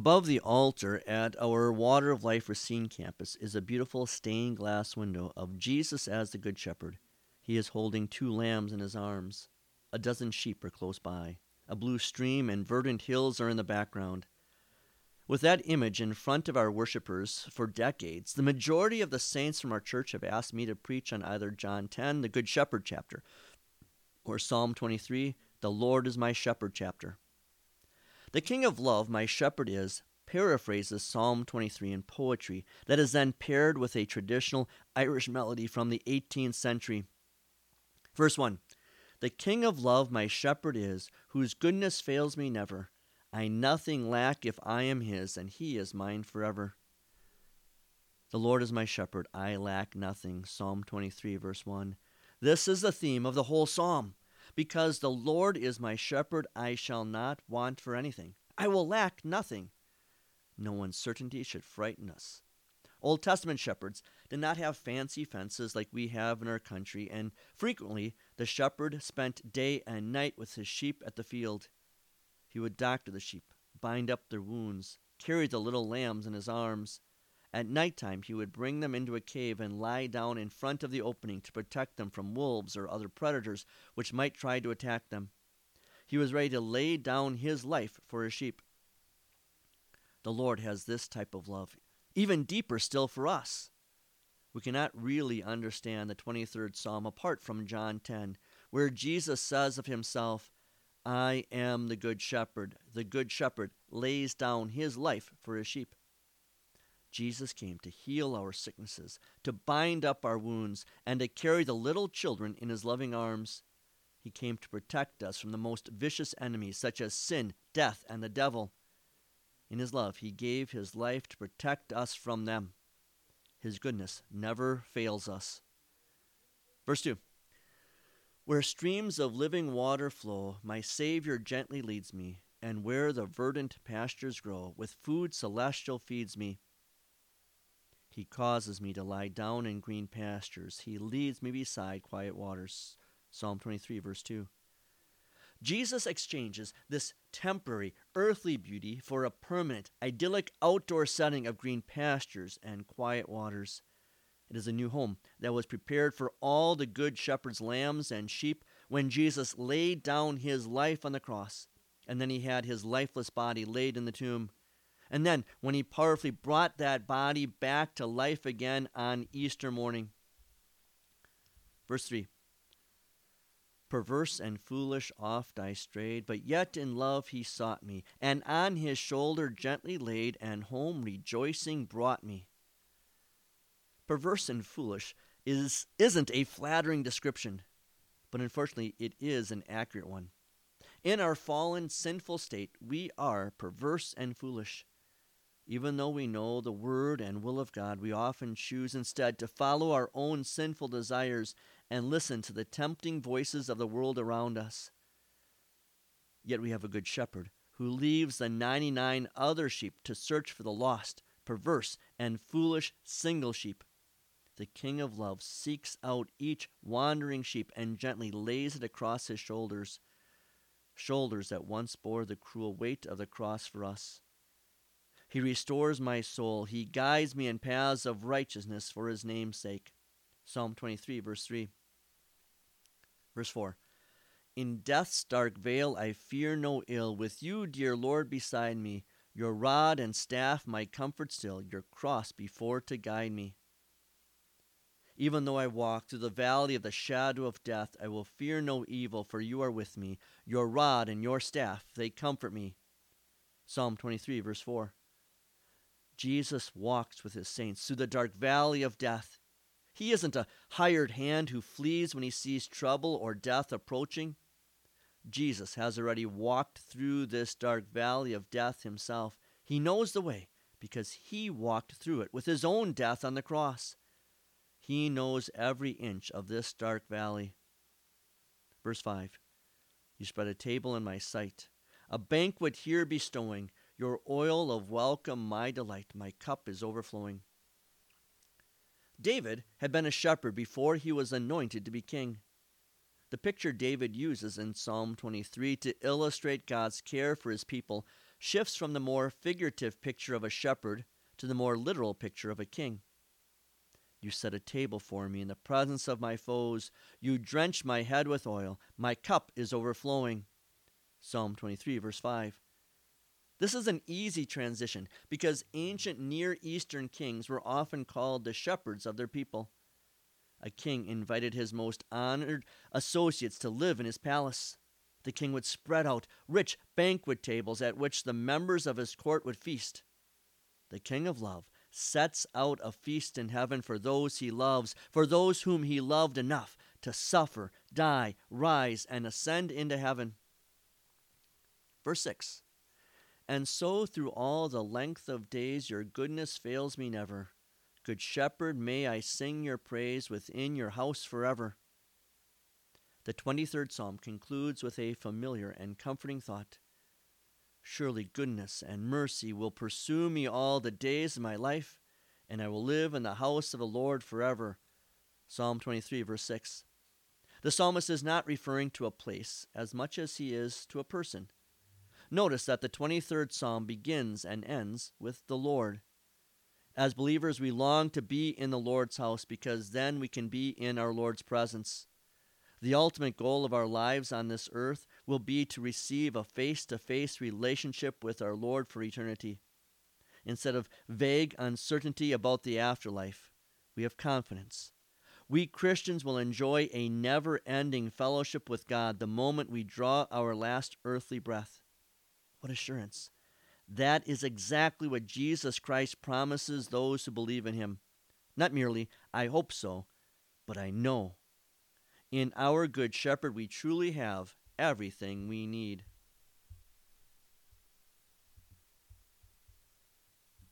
Above the altar at our Water of Life Racine campus is a beautiful stained glass window of Jesus as the Good Shepherd. He is holding two lambs in his arms. A dozen sheep are close by. A blue stream and verdant hills are in the background. With that image in front of our worshippers for decades, the majority of the saints from our church have asked me to preach on either John 10, the Good Shepherd chapter, or Psalm 23, the Lord is my shepherd chapter. The King of Love, my shepherd is, paraphrases Psalm 23 in poetry that is then paired with a traditional Irish melody from the 18th century. Verse 1 The King of Love, my shepherd is, whose goodness fails me never. I nothing lack if I am his, and he is mine forever. The Lord is my shepherd, I lack nothing. Psalm 23, verse 1. This is the theme of the whole psalm. Because the Lord is my shepherd, I shall not want for anything. I will lack nothing. No uncertainty should frighten us. Old Testament shepherds did not have fancy fences like we have in our country, and frequently the shepherd spent day and night with his sheep at the field. He would doctor the sheep, bind up their wounds, carry the little lambs in his arms, at night time he would bring them into a cave and lie down in front of the opening to protect them from wolves or other predators which might try to attack them. He was ready to lay down his life for his sheep. The Lord has this type of love, even deeper still for us. We cannot really understand the 23rd Psalm apart from John 10, where Jesus says of himself, I am the good shepherd. The good shepherd lays down his life for his sheep. Jesus came to heal our sicknesses, to bind up our wounds, and to carry the little children in his loving arms. He came to protect us from the most vicious enemies, such as sin, death, and the devil. In his love, he gave his life to protect us from them. His goodness never fails us. Verse 2 Where streams of living water flow, my Savior gently leads me, and where the verdant pastures grow, with food celestial feeds me. He causes me to lie down in green pastures. He leads me beside quiet waters. Psalm 23, verse 2. Jesus exchanges this temporary earthly beauty for a permanent, idyllic outdoor setting of green pastures and quiet waters. It is a new home that was prepared for all the good shepherd's lambs and sheep when Jesus laid down his life on the cross, and then he had his lifeless body laid in the tomb. And then, when he powerfully brought that body back to life again on Easter morning. Verse 3 Perverse and foolish oft I strayed, but yet in love he sought me, and on his shoulder gently laid, and home rejoicing brought me. Perverse and foolish is, isn't a flattering description, but unfortunately it is an accurate one. In our fallen, sinful state, we are perverse and foolish. Even though we know the Word and will of God, we often choose instead to follow our own sinful desires and listen to the tempting voices of the world around us. Yet we have a good shepherd who leaves the 99 other sheep to search for the lost, perverse, and foolish single sheep. The King of Love seeks out each wandering sheep and gently lays it across his shoulders, shoulders that once bore the cruel weight of the cross for us. He restores my soul. He guides me in paths of righteousness for his name's sake. Psalm 23, verse 3. Verse 4. In death's dark vale I fear no ill. With you, dear Lord, beside me, your rod and staff my comfort still, your cross before to guide me. Even though I walk through the valley of the shadow of death, I will fear no evil, for you are with me. Your rod and your staff, they comfort me. Psalm 23, verse 4. Jesus walks with his saints through the dark valley of death. He isn't a hired hand who flees when he sees trouble or death approaching. Jesus has already walked through this dark valley of death himself. He knows the way because he walked through it with his own death on the cross. He knows every inch of this dark valley. Verse 5 You spread a table in my sight, a banquet here bestowing your oil of welcome, my delight, my cup is overflowing. David had been a shepherd before he was anointed to be king. The picture David uses in Psalm 23 to illustrate God's care for his people shifts from the more figurative picture of a shepherd to the more literal picture of a king. You set a table for me in the presence of my foes. You drench my head with oil. My cup is overflowing. Psalm 23, verse 5. This is an easy transition because ancient Near Eastern kings were often called the shepherds of their people. A king invited his most honored associates to live in his palace. The king would spread out rich banquet tables at which the members of his court would feast. The king of love sets out a feast in heaven for those he loves, for those whom he loved enough to suffer, die, rise, and ascend into heaven. Verse 6 And so through all the length of days your goodness fails me never. Good shepherd, may I sing your praise within your house forever. The 23rd Psalm concludes with a familiar and comforting thought. Surely goodness and mercy will pursue me all the days of my life, and I will live in the house of the Lord forever. Psalm 23, verse 6. The psalmist is not referring to a place as much as he is to a person. Notice that the 23rd psalm begins and ends with the Lord. As believers, we long to be in the Lord's house because then we can be in our Lord's presence. The ultimate goal of our lives on this earth will be to receive a face to face relationship with our Lord for eternity. Instead of vague uncertainty about the afterlife, we have confidence. We Christians will enjoy a never ending fellowship with God the moment we draw our last earthly breath. What assurance! That is exactly what Jesus Christ promises those who believe in him. Not merely, I hope so, but I know. In our Good Shepherd, we truly have everything we need.